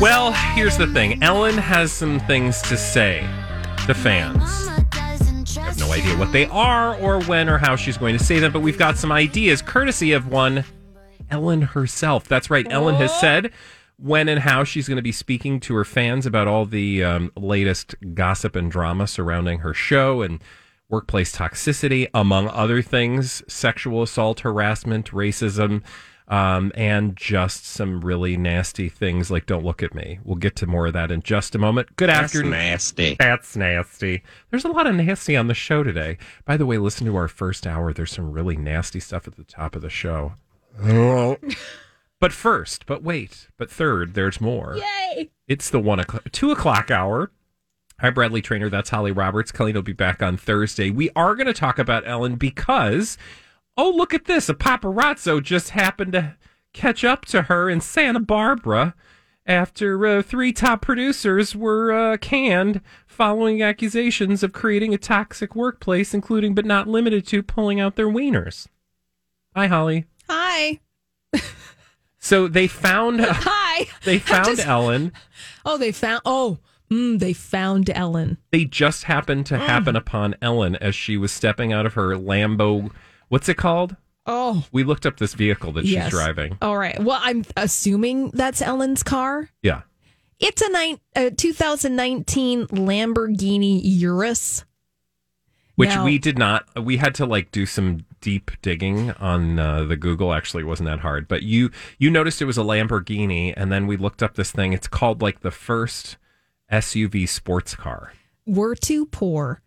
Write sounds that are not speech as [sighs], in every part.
Well, here's the thing Ellen has some things to say to fans. I have no idea what they are or when or how she's going to say them, but we've got some ideas courtesy of one Ellen herself. That's right. Ellen has said when and how she's going to be speaking to her fans about all the um, latest gossip and drama surrounding her show and workplace toxicity, among other things, sexual assault, harassment, racism. Um, and just some really nasty things like "Don't look at me." We'll get to more of that in just a moment. Good afternoon. nasty. That's nasty. There's a lot of nasty on the show today. By the way, listen to our first hour. There's some really nasty stuff at the top of the show. [laughs] but first, but wait, but third, there's more. Yay! It's the one o'clock, two o'clock hour. Hi, Bradley Traynor. That's Holly Roberts. Kelly will be back on Thursday. We are going to talk about Ellen because, oh, look at this. A paparazzo just happened to catch up to her in Santa Barbara after uh, three top producers were uh, canned following accusations of creating a toxic workplace, including but not limited to pulling out their wieners. Hi, Holly. Hi. So they found [laughs] Hi. they found Just- Ellen. Oh, they found. Oh, mm, they found Ellen. They just happened to happen upon Ellen as she was stepping out of her Lambo. What's it called? Oh, We looked up this vehicle that yes. she's driving. All right. Well, I'm assuming that's Ellen's car. Yeah. It's a, nine, a 2019 Lamborghini Urus. Which Now- we did not. We had to like do some deep digging on uh, the Google. Actually, it wasn't that hard. But you you noticed it was a Lamborghini, and then we looked up this thing. It's called like the first SUV sports car. We're too poor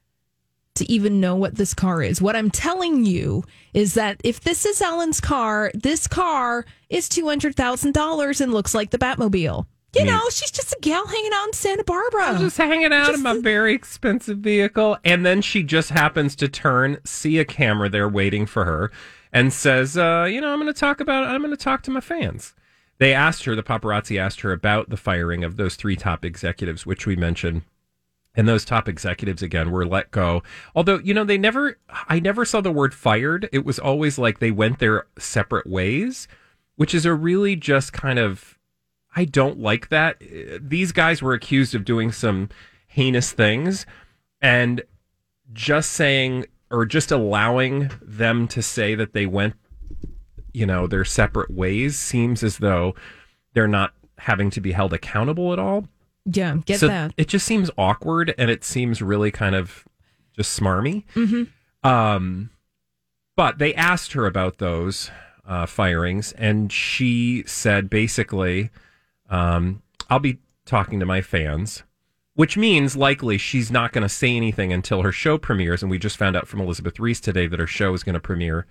to even know what this car is. What I'm telling you is that if this is Ellen's car, this car is $200,000 and looks like the Batmobile. You mean- know, she's just a gal hanging out in Santa Barbara. I'm just hanging out in my very expensive vehicle. And then she just happens to turn, see a camera there waiting for her, and says, uh, you know, I'm going to talk about, I'm going to talk to my fans. They asked her, the paparazzi asked her about the firing of those three top executives, which we mentioned. And those top executives, again, were let go. Although, you know, they never, I never saw the word fired. It was always like they went their separate ways, which is a really just kind of, I don't like that. These guys were accused of doing some heinous things and just saying or just allowing them to say that they went, you know, their separate ways seems as though they're not having to be held accountable at all. yeah, get so that. it just seems awkward and it seems really kind of just smarmy. Mm-hmm. Um, but they asked her about those uh, firings, and she said basically, um, "I'll be talking to my fans," which means likely she's not going to say anything until her show premieres. And we just found out from Elizabeth Reese today that her show is going to premiere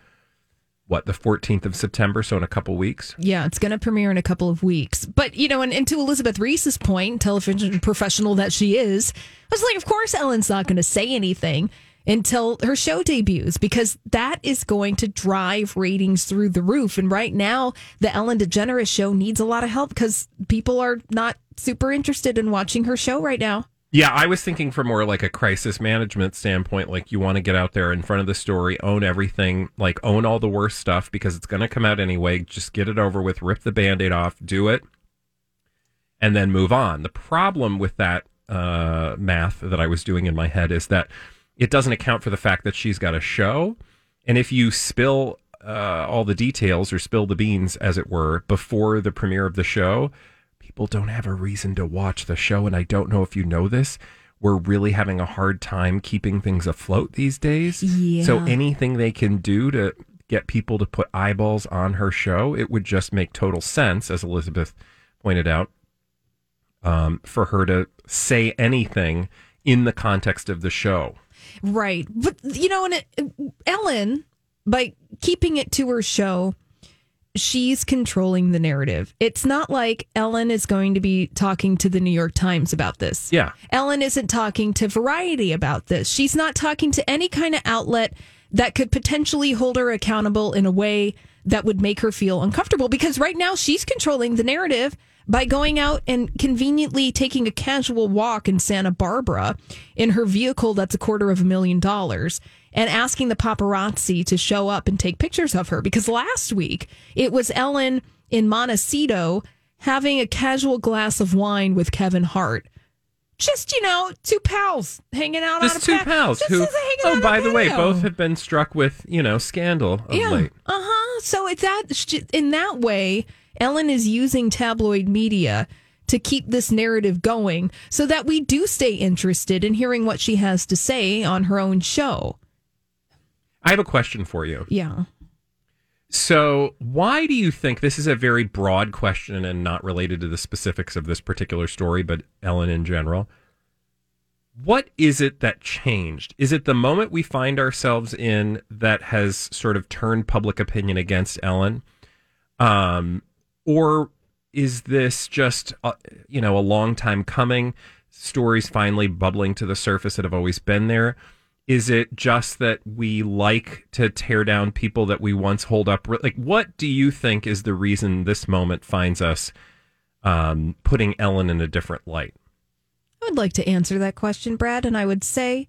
what the 14th of September, so in a couple weeks. Yeah, it's going to premiere in a couple of weeks. But, you know, and, and to Elizabeth Reese's point, television professional that she is, I was like, of course, Ellen's not going to say anything until her show debuts because that is going to drive ratings through the roof. And right now, the Ellen DeGeneres show needs a lot of help because people are not super interested in watching her show right now. Yeah, I was thinking from more like a crisis management standpoint. Like you want to get out there in front of the story, own everything, like own all the worst stuff because it's going to come out anyway. Just get it over with, rip the band aid off, do it, and then move on. The problem with that uh, math that I was doing in my head is that it doesn't account for the fact that she's got a show. And if you spill uh, all the details or spill the beans, as it were, before the premiere of the show, people don't have a reason to watch the show. And I don't know if you know this. We're really having a hard time keeping things afloat these days. Yeah. So anything they can do to get people to put eyeballs on her show, it would just make total sense, as Elizabeth pointed out, um, for her to say anything in the context of the show. Right. But, you know, and it, Ellen, by keeping it to her show, she's controlling the narrative. It's not like Ellen is going to be talking to the New York Times about this. Yeah. Ellen isn't talking to Variety about this. She's not talking to any kind of outlet that could potentially hold her accountable in a way that would make her feel uncomfortable because right now she's controlling the narrative by going out and conveniently taking a casual walk in Santa Barbara in her vehicle that's a quarter of a million dollars and asking the paparazzi to show up and take pictures of her because last week it was Ellen in Montecito having a casual glass of wine with Kevin Hart just you know, two pals hanging out on a Just two pa- pals just who, hanging oh, by the way, both have been struck with, you know, scandal of yeah, late. uh huh. So it's that in that way, Ellen is using tabloid media to keep this narrative going, so that we do stay interested in hearing what she has to say on her own show. I have a question for you. Yeah. So, why do you think this is a very broad question and not related to the specifics of this particular story, but Ellen in general? What is it that changed? Is it the moment we find ourselves in that has sort of turned public opinion against Ellen? Um, or is this just, uh, you know, a long time coming? Stories finally bubbling to the surface that have always been there? Is it just that we like to tear down people that we once hold up? Like, what do you think is the reason this moment finds us um, putting Ellen in a different light? I would like to answer that question, Brad, and I would say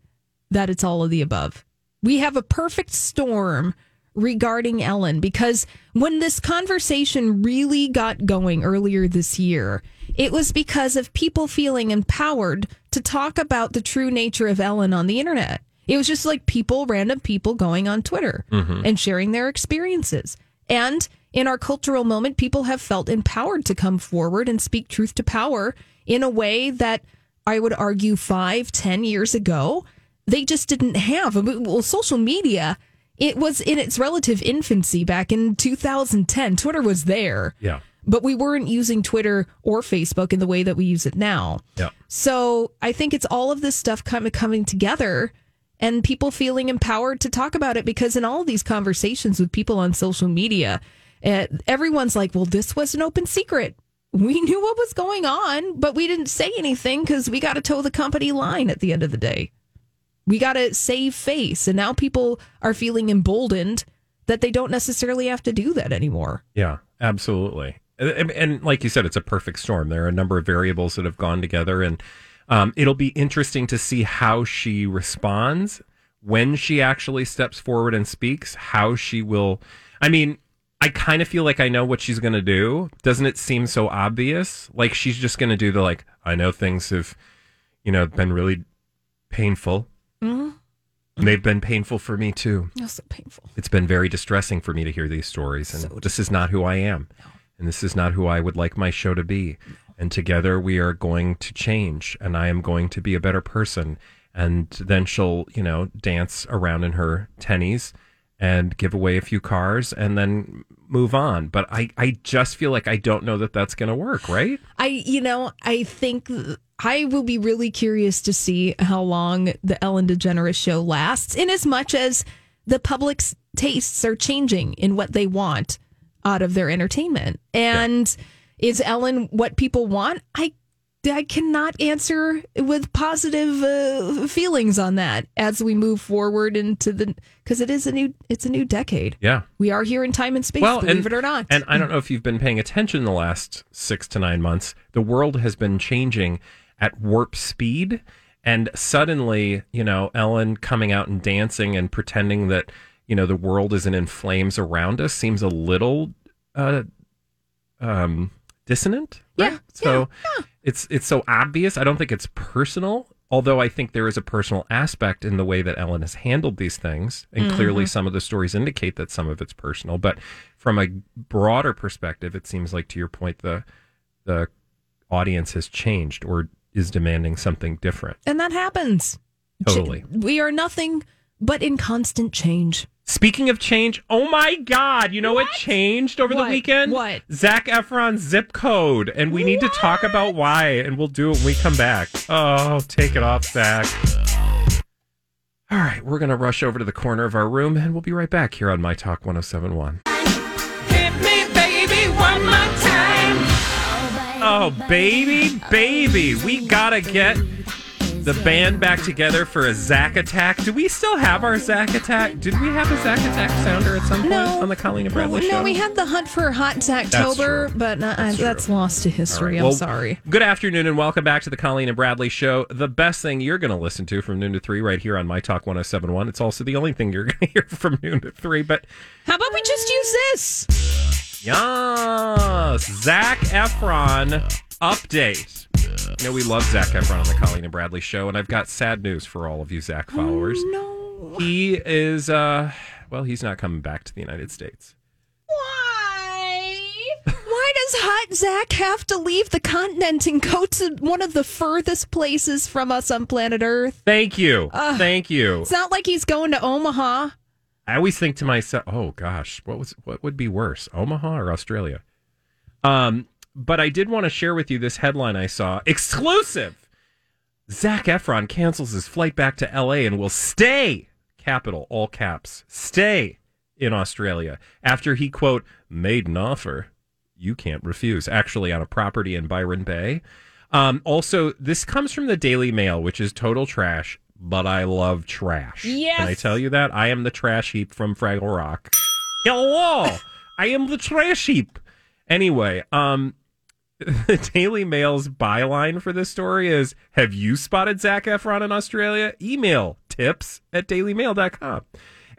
that it's all of the above. We have a perfect storm regarding Ellen because when this conversation really got going earlier this year, it was because of people feeling empowered to talk about the true nature of Ellen on the internet. It was just like people, random people going on Twitter mm-hmm. and sharing their experiences. And in our cultural moment, people have felt empowered to come forward and speak truth to power in a way that I would argue five, ten years ago, they just didn't have. Well, social media, it was in its relative infancy back in 2010. Twitter was there, Yeah. but we weren't using Twitter or Facebook in the way that we use it now. Yeah. So I think it's all of this stuff kind of coming together and people feeling empowered to talk about it because in all these conversations with people on social media, uh, everyone's like, well, this was an open secret. We knew what was going on, but we didn't say anything because we got to toe the company line at the end of the day. We got to save face. And now people are feeling emboldened that they don't necessarily have to do that anymore. Yeah, absolutely. And, and like you said, it's a perfect storm. There are a number of variables that have gone together, and um, it'll be interesting to see how she responds when she actually steps forward and speaks. How she will. I mean, I kind of feel like I know what she's going to do. Doesn't it seem so obvious? Like she's just going to do the like. I know things have, you know, been really painful. And they've been painful for me too. Oh, so painful. it's been very distressing for me to hear these stories and this is not who i am and this is not who i would like my show to be and together we are going to change and i am going to be a better person and then she'll you know dance around in her tennies and give away a few cars and then move on but i i just feel like i don't know that that's going to work right I, you know, I think I will be really curious to see how long the Ellen DeGeneres show lasts, in as much as the public's tastes are changing in what they want out of their entertainment. And is Ellen what people want? I I cannot answer with positive uh, feelings on that as we move forward into the because it is a new it's a new decade. yeah We are here in time and space, well, believe and, it or not. And I don't know if you've been paying attention the last six to nine months. The world has been changing at warp speed. And suddenly, you know, Ellen coming out and dancing and pretending that, you know, the world isn't in flames around us seems a little uh, um, dissonant. Yeah, right? So it's it's so obvious. I don't think it's personal. although I think there is a personal aspect in the way that Ellen has handled these things, and clearly mm-hmm. some of the stories indicate that some of it's personal. But from a broader perspective, it seems like, to your point, the the audience has changed or is demanding something different. And that happens. Totally. we are nothing but in constant change. Speaking of change, oh my God, you know what, changed over What? the weekend? What? Zac Efron's zip code. And we need to talk about why, and we'll do it when we come back. Oh, take it off, Zac. All right, we're going to rush over to the corner of our room, and we'll be right back here on My Talk 1071. Hit me, baby, one more time. Oh, baby, baby, we got to get the band back together for a Zack Attack. Do we still have our Zack Attack? Did we have a Zack Attack sounder at some point No. on the Colleen and Bradley no, show? No, we had the hunt for Hot Zacktober, but uh, That's that's, lost to history. right, I'm well, sorry. Good afternoon and welcome back to the Colleen and Bradley show. The best thing you're going to listen to from noon to 3 right here on My Talk 1071. It's also the only thing you're [laughs] going to hear from noon to 3, but How about we just use this? yes, Zac Efron update. You know, we love Zac Efron on the Colleen and Bradley show, and I've got sad news for all of you Zac followers. No. He is, uh, well, he's not coming back to the United States. Why? Why does Hot Zac have to leave the continent and go to one of the furthest places from us on planet Earth? Thank you. Thank you. It's not like he's going to Omaha. I always think to myself, "Oh gosh, what was what would be worse, Omaha or Australia?" Um, but I did want to share with you this headline I saw exclusive. Zac Efron cancels his flight back to L.A. and will stay, capital all caps, stay in Australia after he quote made an offer you can't refuse. Actually, on a property in Byron Bay. Um, also, this comes from the Daily Mail, which is total trash, but I love trash. Yes. Can I tell you that? I am the trash heap from Fraggle Rock. Hello, I am the trash heap. Anyway, um, the [laughs] Daily Mail's byline for this story is Have you spotted Zac Efron in Australia? Email tips at dailymail.com.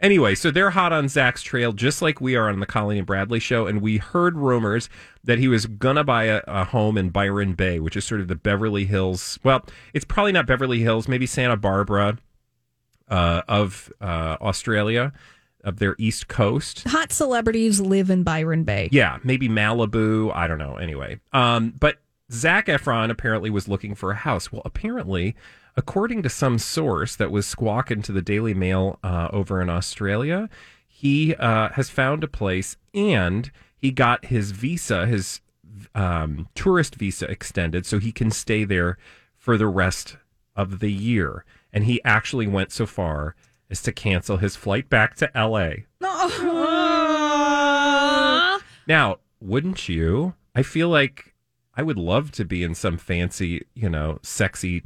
Anyway, so they're hot on Zac's trail, just like we are on the Colleen and Bradley show. And we heard rumors that he was going to buy a, a home in Byron Bay, which is sort of the Beverly Hills. Well, it's probably not Beverly Hills, maybe Santa Barbara uh, of uh, Australia, of their East Coast. Hot celebrities live in Byron Bay. Yeah, maybe Malibu. I don't know. Anyway, um, but Zac Efron apparently was looking for a house. Well, apparently, according to some source that was squawking to the Daily Mail uh, over in Australia, he uh, has found a place and he got his visa, his um, tourist visa extended, so he can stay there for the rest of the year. And he actually went so far as to cancel his flight back to L.A. Aw. Now, wouldn't you? I feel like I would love to be in some fancy, you know, sexy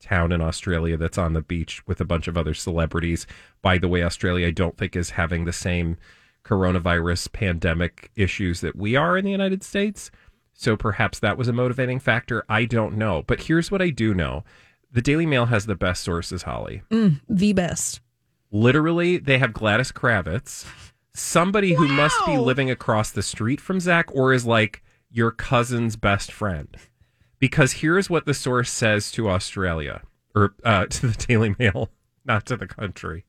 town in Australia that's on the beach with a bunch of other celebrities. By the way, Australia, I don't think is having the same coronavirus pandemic issues that we are in the United States. So perhaps that was a motivating factor. I don't know. But here's what I do know the Daily Mail has the best sources, Holly. Mm, the best. Literally, they have Gladys Kravitz, somebody who must be Wow. living across the street from Zac or is like your cousin's best friend. Because here's what the source says to Australia or uh, [laughs] to the Daily Mail, not to the country.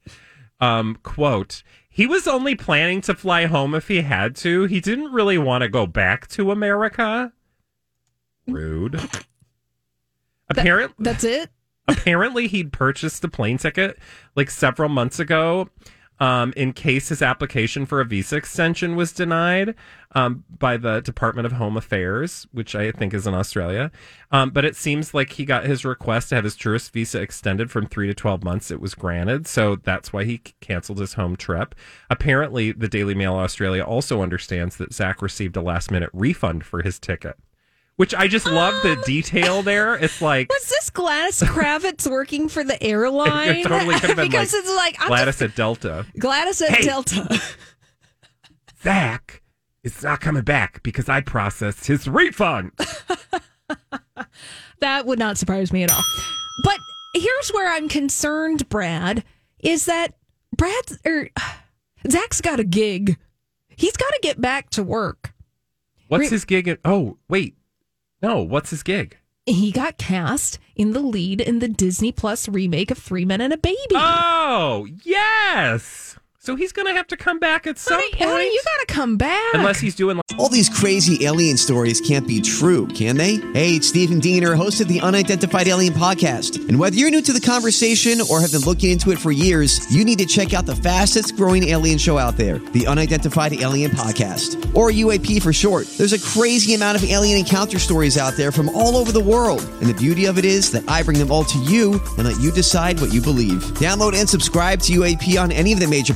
Um, quote, he was only planning to fly home if he had to. He didn't really want to go back to America. Rude. [laughs] Apparently, That's it. Apparently he'd purchased a plane ticket like several months ago um, in case his application for a visa extension was denied um, by the Department of Home Affairs, which I think is in Australia. Um, but it seems like he got his request to have his tourist visa extended from three to 12 months. It was granted. So that's why he canceled his home trip. Apparently, the Daily Mail Australia also understands that Zac received a last minute refund for his ticket. Which I just love the [laughs] detail there. It's like Was this Gladys Kravitz working for the [laughs] airline? It totally could have been because like it's like I'm Gladys just- at Delta. Gladys at Hey. Delta. Zac is not coming back because I processed his refund. [laughs] That would not surprise me at all. But here's where I'm concerned, Brad, is that Brad or [sighs] Zac's got a gig. He's got to get back to work. What's Re- his gig? At, oh, wait. No, what's his gig? he got cast in the lead in the Disney Plus remake of Three Men and a Baby. Oh, yes. So he's going to have to come back at some Honey, point. honey, you gotta come back. Unless he's doing like, All these crazy alien stories can't be true, can they? Hey, it's Stephen Diener, host of the Unidentified Alien Podcast. And whether you're new to the conversation or have been looking into it for years, you need to check out the fastest growing alien show out there, the Unidentified Alien Podcast, or UAP for short. There's a crazy amount of alien encounter stories out there from all over the world. And the beauty of it is that I bring them all to you and let you decide what you believe. Download and subscribe to UAP on any of the major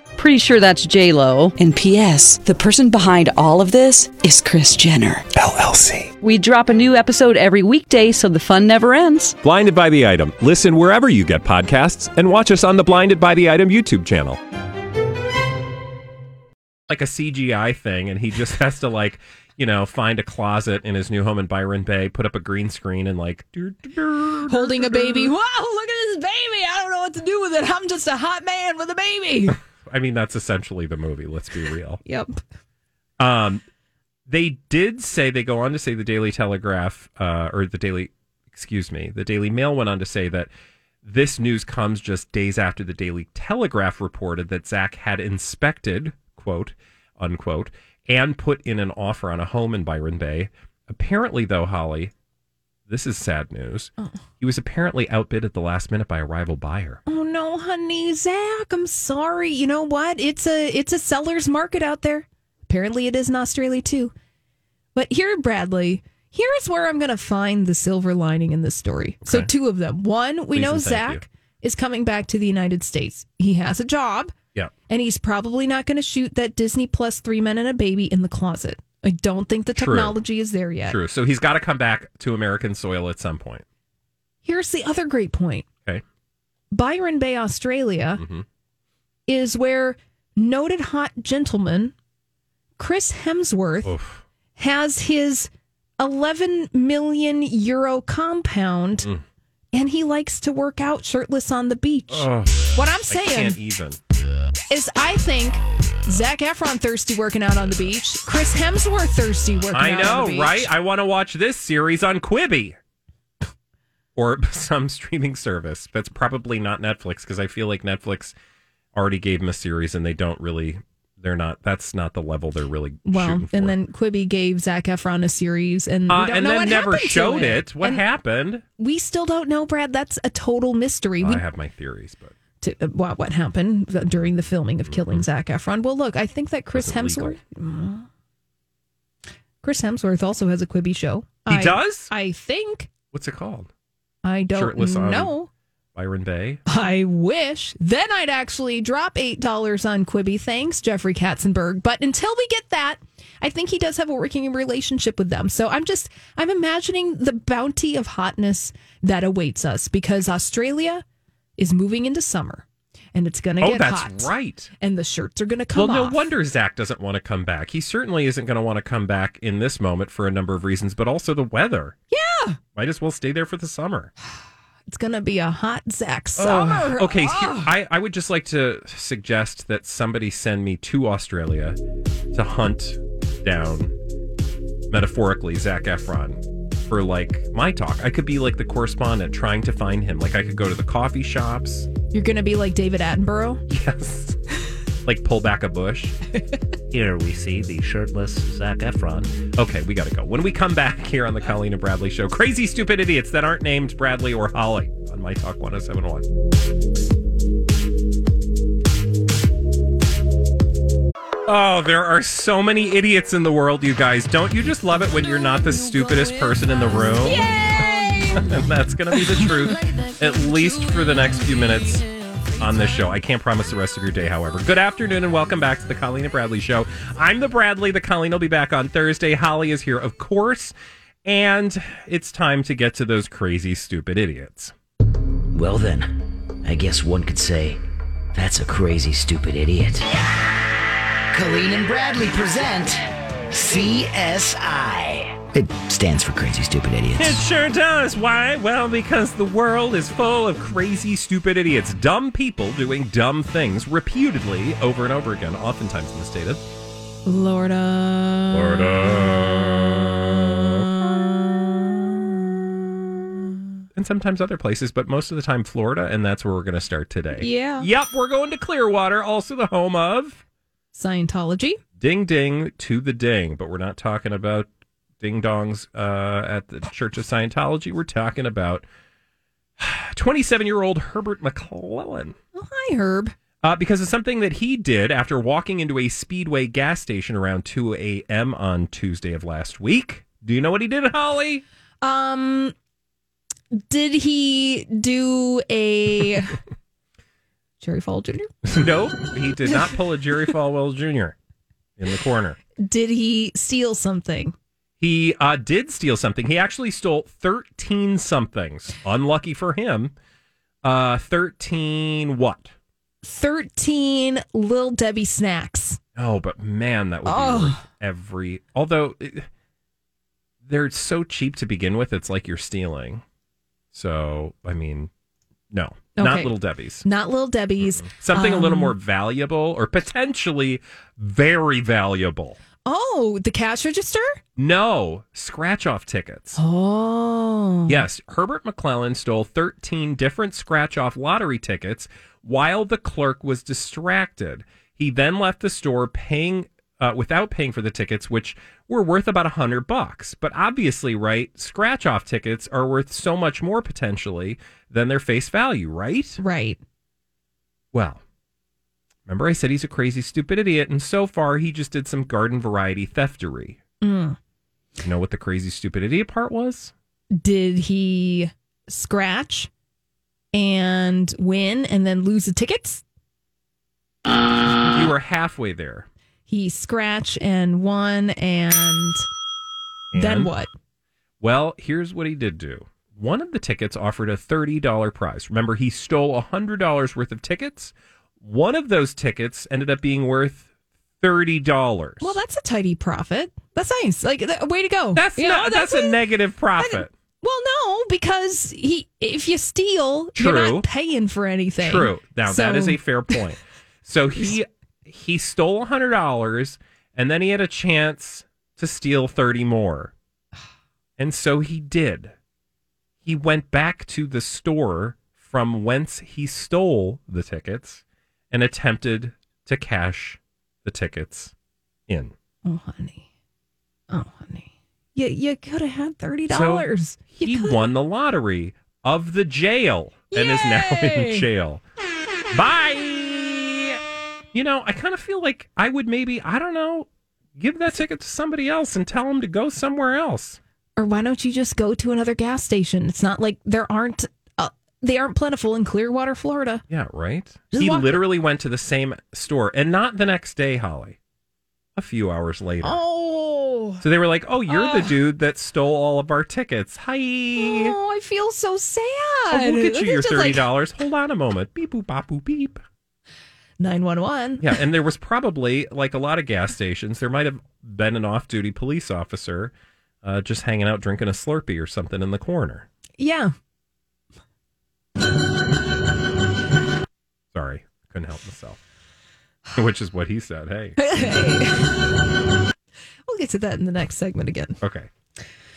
Pretty sure that's J Lo. And P.S. The person behind all of this is Kris Jenner. LLC. We drop a new episode every weekday, so the fun never ends. Blinded by the item. Listen wherever you get podcasts, and watch us on the Blinded by the Item YouTube channel. Like a CGI thing, and he just [laughs] has to like. You know, find a closet in his new home in Byron Bay, put up a green screen, and like holding a baby. Wow, look at this baby. I don't know what to do with it. I'm just a hot man with a baby. [laughs] I mean, that's essentially the movie. Let's be real. [laughs] yep. Um, they did say they go on to say the Daily Telegraph uh, or the Daily, excuse me, the Daily Mail went on to say that this news comes just days after the Daily Telegraph reported that Zach had inspected quote unquote and put in an offer on a home in Byron Bay. Apparently, though, Holly, this is sad news. Oh. He was apparently outbid at the last minute by a rival buyer. Oh no, honey, Zac, I'm sorry. You know what? It's a it's a seller's market out there. Apparently it is in Australia too. But here, Bradley, here's where I'm gonna find the silver lining in this story. So two of them. One, we Please know Zac is coming back to the United States. He has a job Yeah. and he's probably not gonna shoot that Disney Plus three men and a baby in the closet. I don't think the True. technology is there yet. True. So he's got to come back to American soil at some point. Here's the other great point. Okay. Byron Bay, Australia, Mhm. is where noted hot gentleman Chris Hemsworth Oof. has his 11 million euro compound Mm. and he likes to work out shirtless on the beach. Oh, what I'm I saying can't even. Is, I think Zac Efron thirsty working out on the beach, Chris Hemsworth thirsty working I out on the beach. I know, right? I want to watch this series on Quibi or [laughs] some streaming service. That's probably not Netflix because I feel like Netflix already gave him a series and they don't really. They're not. That's not the level they're really Well, and then Quibi gave Zac Efron a series, and we uh, don't and know then what never happened showed it. it. What And happened? We still don't know, Brad. That's a total mystery. We I have my theories, but to, uh, what what happened during the filming of Killing Zac Efron. Well, look, I think that Chris Was it legal? Hemsworth, Mm. Chris Hemsworth also has a Quibi show. he I- does. I think. What's it called? I don't Shirtless know. Byron Bay. I wish. Then I'd actually drop eight dollars on Quibi. Thanks, Jeffrey Katzenberg. But until we get that, I think he does have a working relationship with them. So I'm just I'm imagining the bounty of hotness that awaits us because Australia is moving into summer and it's gonna Oh, get that's hot. right. And the shirts are gonna come well, no off. wonder Zac doesn't want to come back. He certainly isn't going to want to come back in this moment for a number of reasons, but also the weather. Yeah. Might as well stay there for the summer. [sighs] It's gonna be a hot Zac summer. Oh, okay, here, Oh. I, I would just like to suggest that somebody send me to Australia to hunt down, metaphorically, Zach Efron for like my talk. I could be like the correspondent trying to find him. Like I could go to the coffee shops. You're gonna be like David Attenborough. [laughs] Yes. like pull back a bush. [laughs] Here we see the shirtless Zac Efron. Okay, we got to go. When we come back here on the Colleen and Bradley show, crazy stupid idiots that aren't named Bradley or Holly on My Talk 1071. Oh, there are so many idiots in the world, you guys. Don't you just love it when you're not the stupidest person in the room? [laughs] and that's going to be the truth, at least for the next few minutes on this show. I can't promise the rest of your day, however. Good afternoon and welcome back to the Colleen and Bradley show. I'm the Bradley. The Colleen will be back on Thursday. Holly is here, of course. And it's time to get to those crazy, stupid idiots. Well, then, I guess one could say that's a crazy, stupid idiot. Colleen and Bradley present CSI. It stands for Crazy Stupid Idiots. It sure does. Why? Well, because the world is full of crazy, stupid idiots. Dumb people doing dumb things repeatedly over and over again, oftentimes in the state of Florida. Florida. And sometimes other places, but most of the time Florida, and that's where we're going to start today. Yeah. Yep, we're going to Clearwater, also the home of Scientology. Ding Ding to the Ding, but we're not talking about ding dongs uh, at the Church of Scientology. We're talking about [sighs] 27 year old Herbert McClellan. Oh, hi, Herb. Uh, because of something that he did after walking into a Speedway gas station around 2 a.m. on Tuesday of last week. Do you know what he did, Holly? Um, did he do a [laughs] Jerry Fall Jr.? [laughs] no, he did not pull a Jerry Falwell Jr. in the corner. Did he steal something? He uh, did steal something. He actually stole 13 somethings. Unlucky for him. Uh, 13 what? 13 Little Debbie snacks. Oh, but man, that would be Oh. worth every. Although it- they're so cheap to begin with, it's like you're stealing. So, I mean, no, not Little Debbie's. Not Little Debbie's. Something a little Um, more valuable or potentially very valuable. Oh, the cash register? No, scratch off tickets. Oh. Yes, Herbert McClellan stole 13 different scratch off lottery tickets while the clerk was distracted. He then left the store paying uh, without paying for the tickets, which were worth about a hundred bucks. But obviously, right, scratch off tickets are worth so much more potentially than their face value, right? Right. Well, remember I said he's a crazy, stupid idiot, and so far he just did some garden variety theftery. Mm. You know what the crazy, stupid idiot part was? Did he scratch and win and then lose the tickets? You were halfway there. He scratch and won and, then what? Well, here's what he did do. One of the tickets offered a $30 prize. Remember, he stole $100 worth of tickets. One of those tickets ended up being worth $30. Well, that's a tidy profit. That's nice. Like, th- way to go. that's You know, not, that's, a, negative profit. Well, no, because he if you steal, you're not paying for anything. True. Now that is a fair point. So [laughs] he he stole $100 and then he had a chance to steal 30 more. And so he did. He went back to the store from whence he stole the tickets and attempted to cash the tickets in. Oh, honey. Oh, honey. You you could have had thirty So dollars. he won the lottery of the jail and is now in jail. Bye. You know, I kind of feel like I would maybe, I don't know, give that ticket to somebody else and tell them to go somewhere else. or why don't you just go to another gas station? It's not like there aren't uh, they aren't plentiful in Clearwater, Florida. Yeah, right? Just he walk- literally went to the same store and not the next day, Holly. A few hours later. Oh, So they were like, "Oh, you're the Oh. dude that stole all of our tickets. Hi." oh, I feel so sad. Oh, we'll get you your It's thirty like dollars. Hold on a moment. Beep boop bop boop beep. Nine one one. Yeah, and there was probably like a lot of gas stations. There might have been an off-duty police officer uh, just hanging out drinking a Slurpee or something in the corner. Yeah. Sorry, couldn't help myself. Which is what he said. Hey, [laughs] We'll get to that in the next segment again. okay.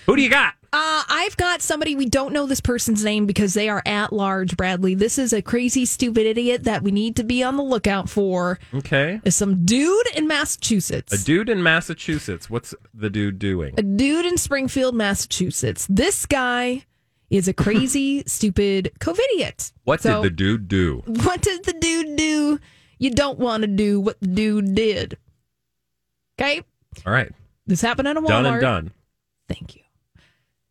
Who do you got? Uh, I've got somebody we don't know this person's name because they are at large, Bradley. This is a crazy, stupid idiot that we need to be on the lookout for. Okay, Is some dude in Massachusetts. a dude in Massachusetts. What's the dude doing? a dude in Springfield, Massachusetts. This guy is a crazy, [laughs] stupid COVIDiot. What So, did the dude do? What did the dude do? You don't want to do what the dude did. Okay? All right, This happened at a Walmart. done and done. Thank you.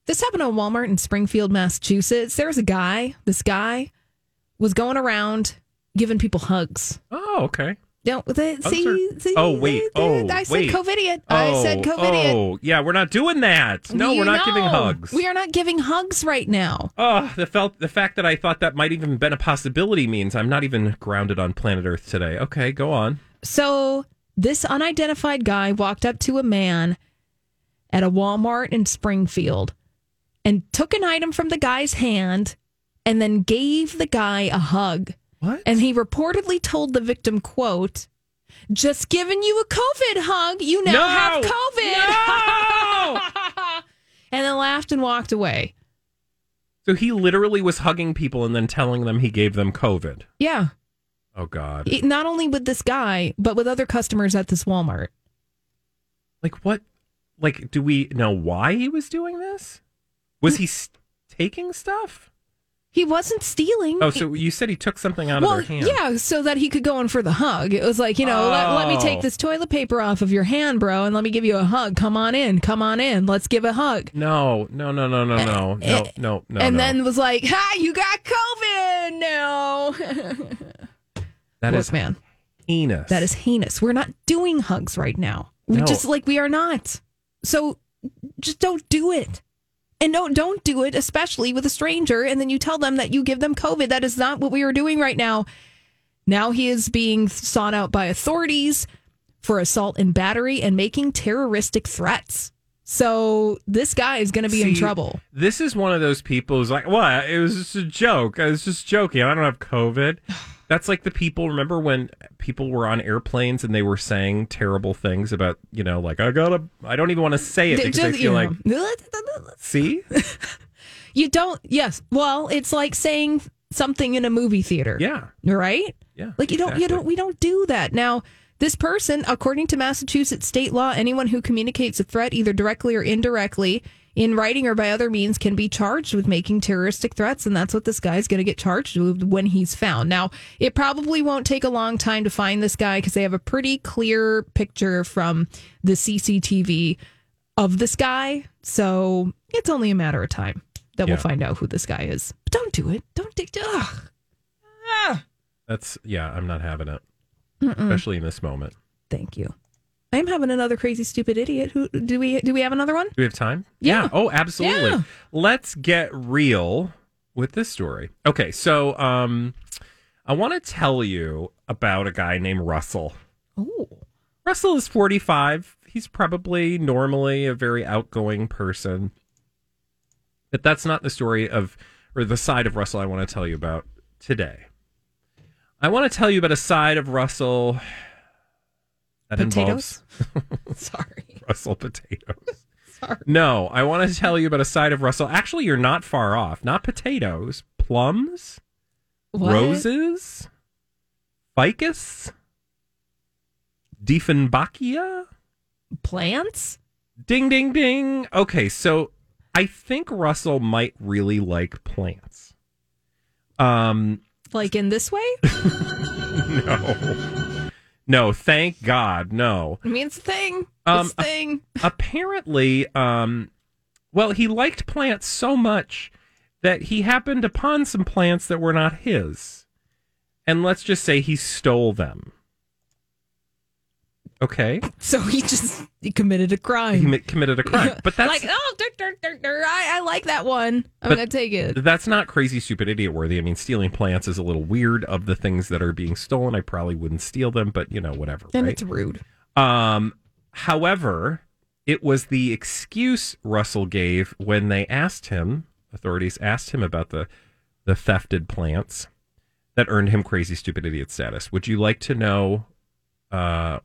This happened on Walmart in Springfield, Massachusetts. There was a guy, this guy was going around giving people hugs. Oh, okay. Don't they, oh, see, are- see? Oh, wait. they- Oh, I said wait. COVIDiot. I oh, said Oh, COVIDiot. Oh, yeah, we're not doing that. No, You we're not giving hugs. We are not giving hugs right now. Oh, the felt the fact that I thought that might even been a possibility means I'm not even grounded on planet Earth today. Okay, go on. So This unidentified guy walked up to a man at a Walmart in Springfield and took an item from the guy's hand and then gave the guy a hug. What? And he reportedly told the victim, quote, just giving you a COVID hug. You now No! have COVID. No! [laughs] and then laughed and walked away. So he literally was hugging people and then telling them he gave them COVID. Yeah. Oh God! It- not only with this guy, but with other customers at this Walmart. Like what? Like, do we know why he was doing this? Was he s- taking stuff? He wasn't stealing. Oh, so you said he took something out well, of their hand? yeah, so that he could go in for the hug. It was like, you know, let, let me take Oh. this toilet paper off of your hand, bro, and let me give you a hug. Come on in. Come on in. Let's give a hug. No, no, no, no, no, eh, no, eh, no, no, no. and no. then was like, "Ha, you got COVID now." that Look, is man. heinous. That is heinous. We're not doing hugs right now. We No. just like we are not. So just don't do it. And don't don't do it, especially with a stranger, and then you tell them that you give them COVID. That is not what we are doing right now. Now he is being sought out by authorities for assault and battery and making terroristic threats. So this guy is going to be in trouble. This is one of those people who's like, "What? It was just a joke. I was just joking. I don't have COVID." [sighs] [sighs] [sighs] That's like the people. Remember when people were on airplanes and they were saying terrible things about, you know, like I gotta. I don't even want to say it because I just, feel like, know, [laughs] see, you don't. Yes. Well, it's like saying something in a movie theater. yeah, right? yeah. Like you don't you don't we don't do that. Now, this person, according to Massachusetts state law, anyone who communicates a threat either directly or indirectly in writing or by other means can be charged with making terroristic threats and that's what this guy's going to get charged with when he's found. Now, it probably won't take a long time to find this guy because they have a pretty clear picture from the CCTV of this guy. So, it's only a matter of time that Yeah. we'll find out who this guy is. But don't do it. Don't do ugh. That's yeah. I'm not having it, especially in this moment. Thank you. I'm having another crazy stupid idiot. Who do we do we have another one? Do we have time? Yeah. Oh, absolutely. Yeah. Let's get real with this story. Okay, so um I want to tell you about a guy named Russell. Oh. Russell is 45. He's probably normally a very outgoing person. But that's not the story of or the side of Russell I want to tell you about today. I want to tell you about a side of Russell that Potatoes? involves [laughs] Sorry. Russell potatoes. [laughs] Sorry. No, I want to tell you about a side of Russell. Actually, you're not far off. Not potatoes, plums, What? roses, ficus, Dieffenbachia. Plants? Ding, ding, ding. Okay, so I think Russell might really like plants. Um, Like in this way? [laughs] no, no, thank God, no. I mean, it's a thing. Um, it's a thing. apparently, um, well, he liked plants so much that he happened upon some plants that were not his. And let's just say he stole them. Okay. [laughs] So he just he committed a crime. He mi- committed a crime. But that's like, oh, dur, dur, dur, dur, I, I like that one. I'm But gonna take it. that's not crazy, stupid, idiot worthy. I mean, stealing plants is a little weird of the things that are being stolen. I probably wouldn't steal them, but you know, whatever. And right? it's rude. Um, however, it was the excuse Russell gave when they asked him, authorities asked him about the the thefted plants that earned him crazy stupid idiot status. Would you like to know uh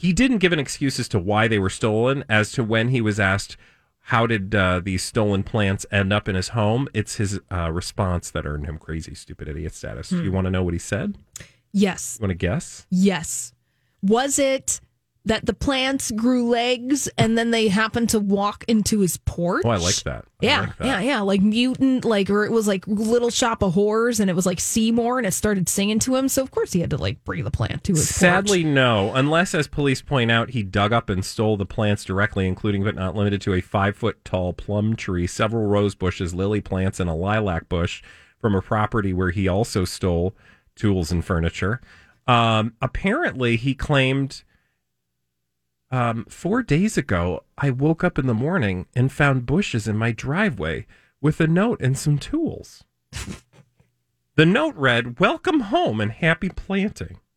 he didn't give an excuse as to why they were stolen as to when he was asked how did uh, these stolen plants end up in his home? It's his uh, response that earned him crazy stupid idiot status. Do you Hmm. want to know what he said? Yes. You want to guess? Yes. Was it that the plants grew legs and then they happened to walk into his porch? Oh, I like that. I Yeah, like that. yeah, yeah. Like mutant, like, or it was like Little Shop of Horrors and it was like Seymour and it started singing to him. So, of course, he had to like bring the plant to his porch. Sadly, no. Unless, as police point out, he dug up and stole the plants directly, including but not limited to a five foot tall plum tree, several rose bushes, lily plants, and a lilac bush from a property where he also stole tools and furniture. Um, apparently, he claimed um, four days ago, I woke up in the morning and found bushes in my driveway with a note and some tools. [laughs] the note read, Welcome home and happy planting. [laughs]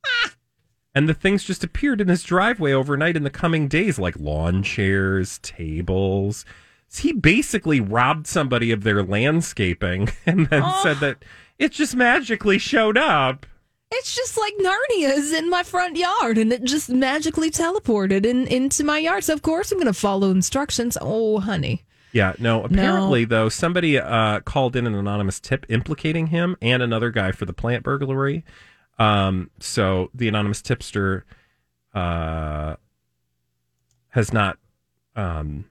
And the things just appeared in his driveway overnight in the coming days, like lawn chairs, tables. So He basically robbed somebody of their landscaping [laughs] and then Oh. said that it just magically showed up. It's just like Narnia's in my front yard and it just magically teleported in, into my yard. So, of course, I'm going to follow instructions. Oh, honey. Yeah, no. Apparently, though, somebody uh, called in an anonymous tip implicating him and another guy for the plant burglary. Um, so the anonymous tipster uh, has not um,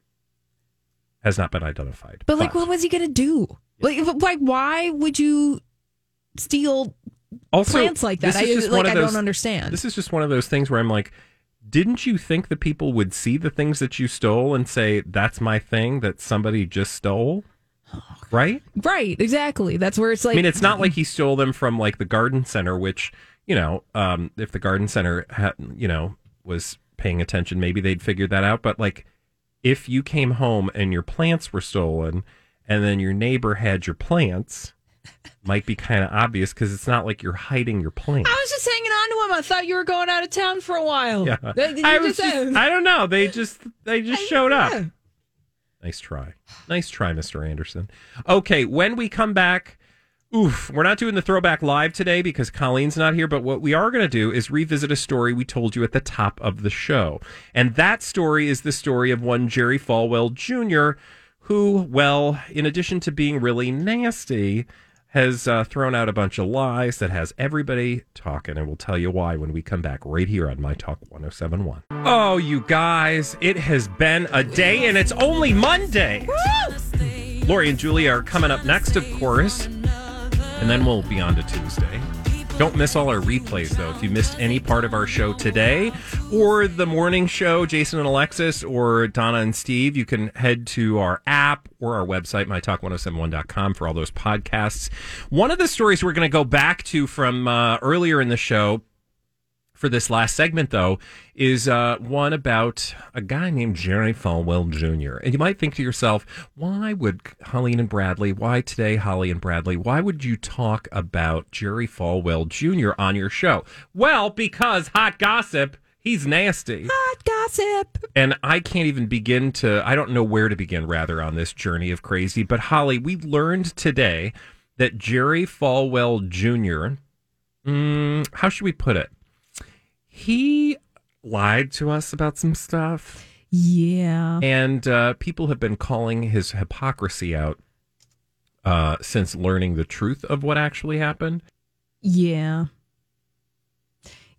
has not been identified. But, like, what was he going to do? Like, like, why would you steal also plants like that? I, just like, I those- don't understand. This is just one of those things where I'm like, didn't you think the people would see the things that you stole and say that's my thing that somebody just stole? Right? right, exactly. That's where it's like. I mean, it's not like he stole them from like the garden center, which you know, um, if the garden center had, you know, was paying attention, maybe they'd figure that out. But like, if you came home and your plants were stolen, and then your neighbor had your plants, might be kind of obvious because it's not like you're hiding your plane. I was just hanging on to him. I thought you were going out of town for a while. Yeah, I was. just Just, I don't know. They just they just showed yeah. up. Nice try. Nice try, Mr. Anderson. Okay, when we come back, oof, we're not doing the throwback live today because Colleen's not here, but what we are going to do is revisit a story we told you at the top of the show. And that story is the story of one Jerry Falwell Jr., who, well, in addition to being really nasty, has uh, thrown out a bunch of lies that has everybody talking, and we'll tell you why when we come back right here on My Talk 1071. Oh, you guys, it has been a day, and it's only Monday. Lori and Julie are coming up next, of course, and then we'll be on to Tuesday. Don't miss all our replays, though. If you missed any part of our show today or the morning show, Jason and Alexis or Donna and Steve, you can head to our app or our website, mytalk1071.com, for all those podcasts. One of the stories we're going to go back to from uh, earlier in the show for this last segment, though, is uh, one about a guy named Jerry Falwell Jr. And you might think to yourself, why would Holly and Bradley, why today, Holly and Bradley, why would you talk about Jerry Falwell Jr. on your show? Well, because hot gossip, he's nasty. Hot gossip. And I can't even begin to, I don't know where to begin, rather, on this journey of crazy. But Holly, we learned today that Jerry Falwell Jr., mm, how should we put it? He lied to us about some stuff. Yeah. And uh, people have been calling his hypocrisy out uh, since learning the truth of what actually happened. Yeah.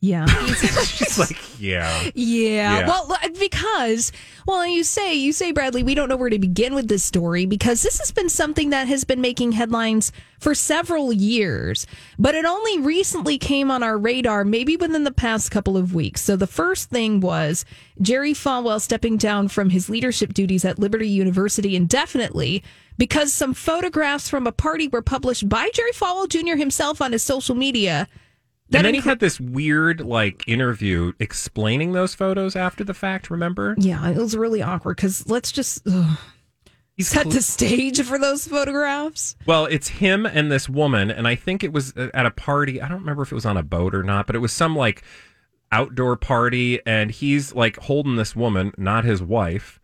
Yeah. [laughs] She's [laughs] like, yeah. Yeah. Yeah. Well, because, well, you say, you say, Bradley, we don't know where to begin with this story because this has been something that has been making headlines for several years, but it only recently came on our radar, maybe within the past couple of weeks. So the first thing was Jerry Falwell stepping down from his leadership duties at Liberty University indefinitely because some photographs from a party were published by Jerry Falwell Jr. himself on his social media. And then he had this weird, like, interview explaining those photos after the fact, remember? Yeah, it was really awkward because let's just ugh, He's set cl- the stage for those photographs. Well, it's him and this woman, and I think it was uh, at a party. I don't remember if it was on a boat or not, but it was some like outdoor party, and he's like holding this woman, not his wife,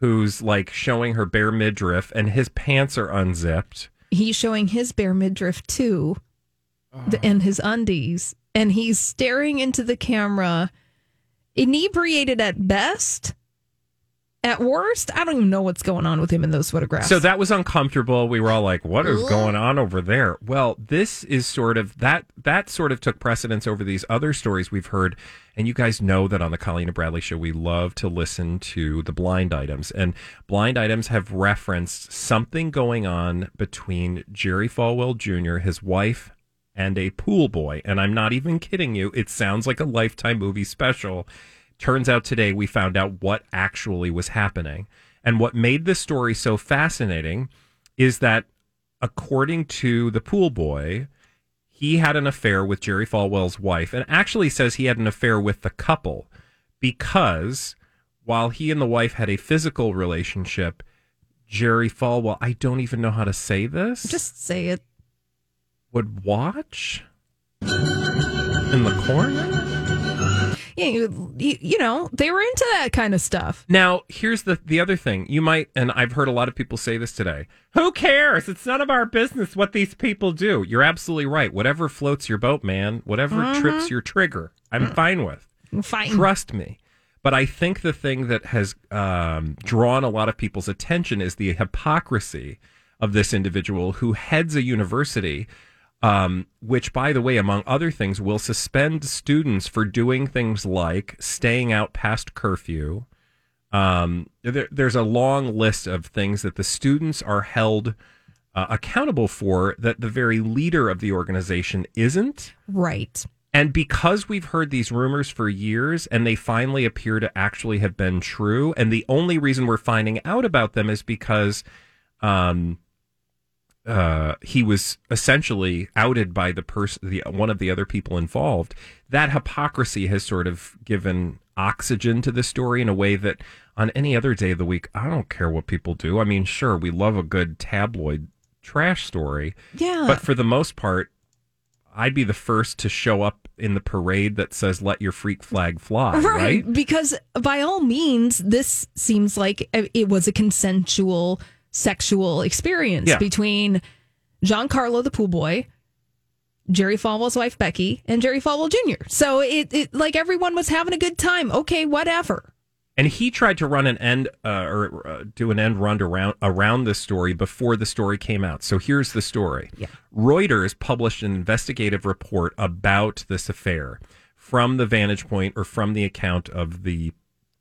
who's like showing her bare midriff, and his pants are unzipped. He's showing his bare midriff too, Uh-huh. and his undies, and he's staring into the camera, inebriated at best. At worst, I don't even know what's going on with him in those photographs. So that was uncomfortable. We were all like, "What is going on over there?" Well, this is sort of that that sort of took precedence over these other stories we've heard. And you guys know that on the Colleen and Bradley show, we love to listen to the blind items. And blind items have referenced something going on between Jerry Falwell Jr., his wife, and a pool boy. And I'm not even kidding you. It sounds like a lifetime movie special. Turns out today we found out what actually was happening. And what made this story so fascinating is that, according to the pool boy, he had an affair with Jerry Falwell's wife and actually says he had an affair with the couple because while he and the wife had a physical relationship, Jerry Falwell, I don't even know how to say this, just say it. Would watch in the corner. you, you, you know, they were into that kind of stuff. Now, here's the the other thing. You might, and I've heard a lot of people say this today. Who cares? It's none of our business what these people do. You're absolutely right. Whatever floats your boat, man. Whatever trips your trigger, I'm fine with. Fine. Trust me. But I think the thing that has um, drawn a lot of people's attention is the hypocrisy of this individual who heads a university, um, which, by the way, among other things, will suspend students for doing things like staying out past curfew. Um, there, there's a long list of things that the students are held uh, accountable for that the very leader of the organization isn't. Right. And because we've heard these rumors for years and they finally appear to actually have been true, and the only reason we're finding out about them is because um, uh, he was essentially outed by the person, the one of the other people involved. That hypocrisy has sort of given oxygen to the story in a way that on any other day of the week, I don't care what people do. I mean, sure, we love a good tabloid trash story, Yeah. but for the most part, I'd be the first to show up in the parade that says "Let your freak flag fly." [laughs] Right? Because by all means, this seems like it was a consensual sexual experience Yeah. between Giancarlo, the pool boy, Jerry Falwell's wife, Becky, and Jerry Falwell Jr. So it, it like everyone was having a good time. Okay, whatever. And he tried to run an end uh, or uh, do an end run around around this story before the story came out. So here's the story. Yeah. Reuters published an investigative report about this affair from the vantage point or from the account of the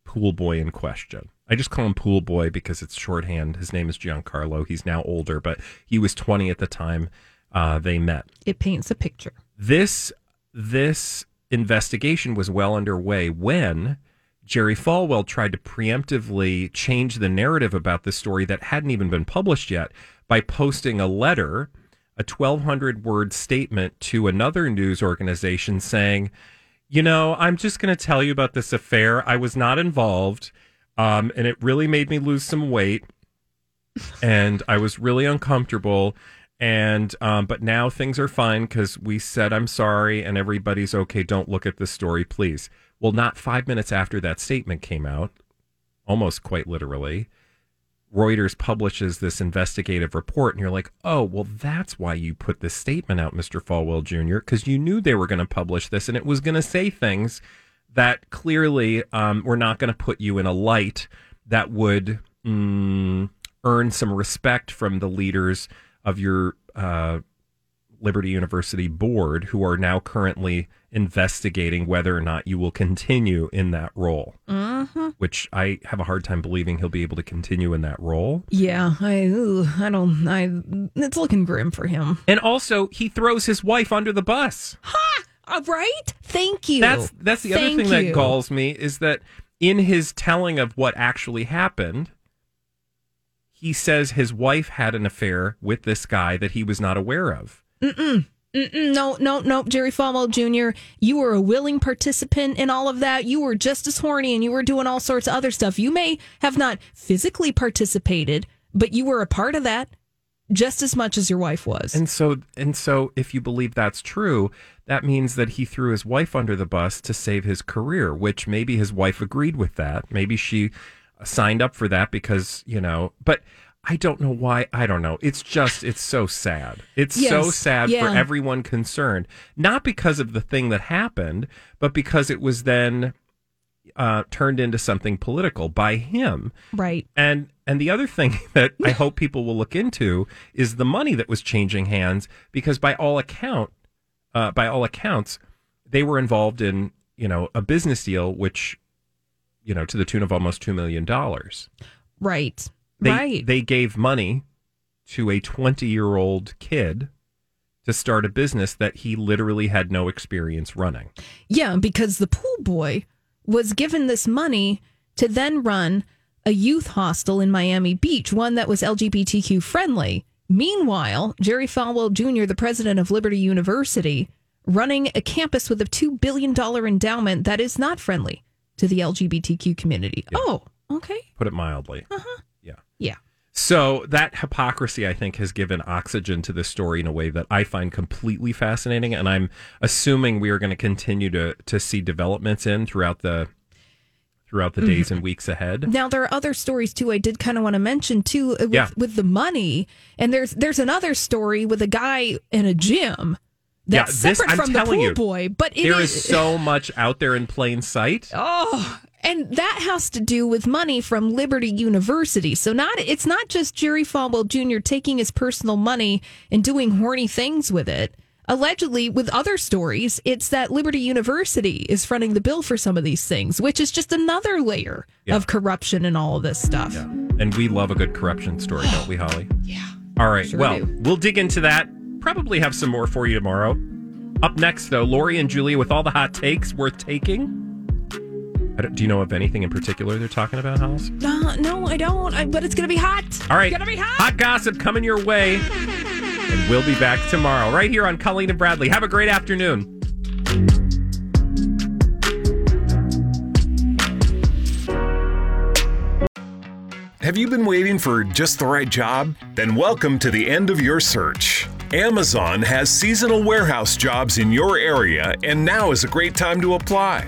pool boy in question. I just call him pool boy because it's shorthand. His name is Giancarlo. He's now older, but he was 20 at the time uh, they met It paints a picture. this this investigation was well underway when Jerry Falwell tried to preemptively change the narrative about this story that hadn't even been published yet by posting a letter, a 1200 word statement to another news organization saying, "You know, I'm just going to tell you about this affair. I was not involved, um, and it really made me lose some weight." and I was really uncomfortable. And um, but now things are fine because we said I'm sorry and everybody's okay. Don't look at this story, please. Well, not five minutes after that statement came out, almost quite literally, Reuters publishes this investigative report, and you're like, oh, well, that's why you put this statement out, Mr. Falwell Jr., because you knew they were going to publish this, and it was going to say things that clearly um, were not going to put you in a light that would mm, earn some respect from the leaders of your uh, Liberty University board, who are now currently investigating whether or not you will continue in that role. Mm-hmm. Which I have a hard time believing he'll be able to continue in that role. Yeah, I, ooh, I don't, I, it's looking grim for him. And also, he throws his wife under the bus. Uh, right? Thank you. That's that's the other Thank thing that galls me is that in his telling of what actually happened, he says his wife had an affair with this guy that he was not aware of. Mm-mm. Mm-mm. No, no, no, Jerry Falwell Jr., you were a willing participant in all of that. You were just as horny and you were doing all sorts of other stuff. You may have not physically participated, but you were a part of that just as much as your wife was. And so and so if you believe that's true, that means that he threw his wife under the bus to save his career, which maybe his wife agreed with that. Maybe she signed up for that because, you know, but I don't know why. I don't know. It's just it's so sad. It's so sad yeah. for everyone concerned, not because of the thing that happened, but because it was then uh, turned into something political by him. right. And and the other thing [laughs] that I hope people will look into is the money that was changing hands because by all account, uh, by all accounts, they were involved in you know a business deal which, you know, to the tune of almost two million dollars. Right. They right. they gave money to a twenty year old kid to start a business that he literally had no experience running. Yeah, because the pool boy was given this money to then run a youth hostel in Miami Beach, one that was LGBTQ friendly. Meanwhile, Jerry Falwell Jr., the president of Liberty University, running a campus with a $2 billion endowment that is not friendly to the LGBTQ community. Oh, okay. Put it mildly. Uh-huh. Yeah. Yeah. So that hypocrisy, I think, has given oxygen to this story in a way that I find completely fascinating, and I'm assuming we are going to continue to to see developments in throughout the throughout the days and weeks ahead. Now there are other stories too. I did kind of want to mention too uh, with, Yeah. with the money, and there's there's another story with a guy in a gym that's yeah, this separate I'm from the pool you, boy, but it there is is so much out there in plain sight. Oh, and that has to do with money from Liberty University. So not it's not just Jerry Falwell Jr. taking his personal money and doing horny things with it. Allegedly, with other stories, it's that Liberty University is fronting the bill for some of these things, which is just another layer Yeah. of corruption and all of this stuff. And we love a good corruption story, don't we, Holly? [sighs] Yeah. All right. Sure well, do. we'll dig into that. Probably have some more for you tomorrow. Up next, though, Lori and Julia with all the hot takes worth taking. I don't, do you know of anything in particular they're talking about, Hollis? Uh, no, I don't. I, but it's gonna be hot. All right. It's gonna be hot. Hot gossip coming your way. And we'll be back tomorrow, right here on Colleen and Bradley. Have a great afternoon. Have you been waiting for just the right job? Then welcome to the end of your search. Amazon has seasonal warehouse jobs in your area, and now is a great time to apply.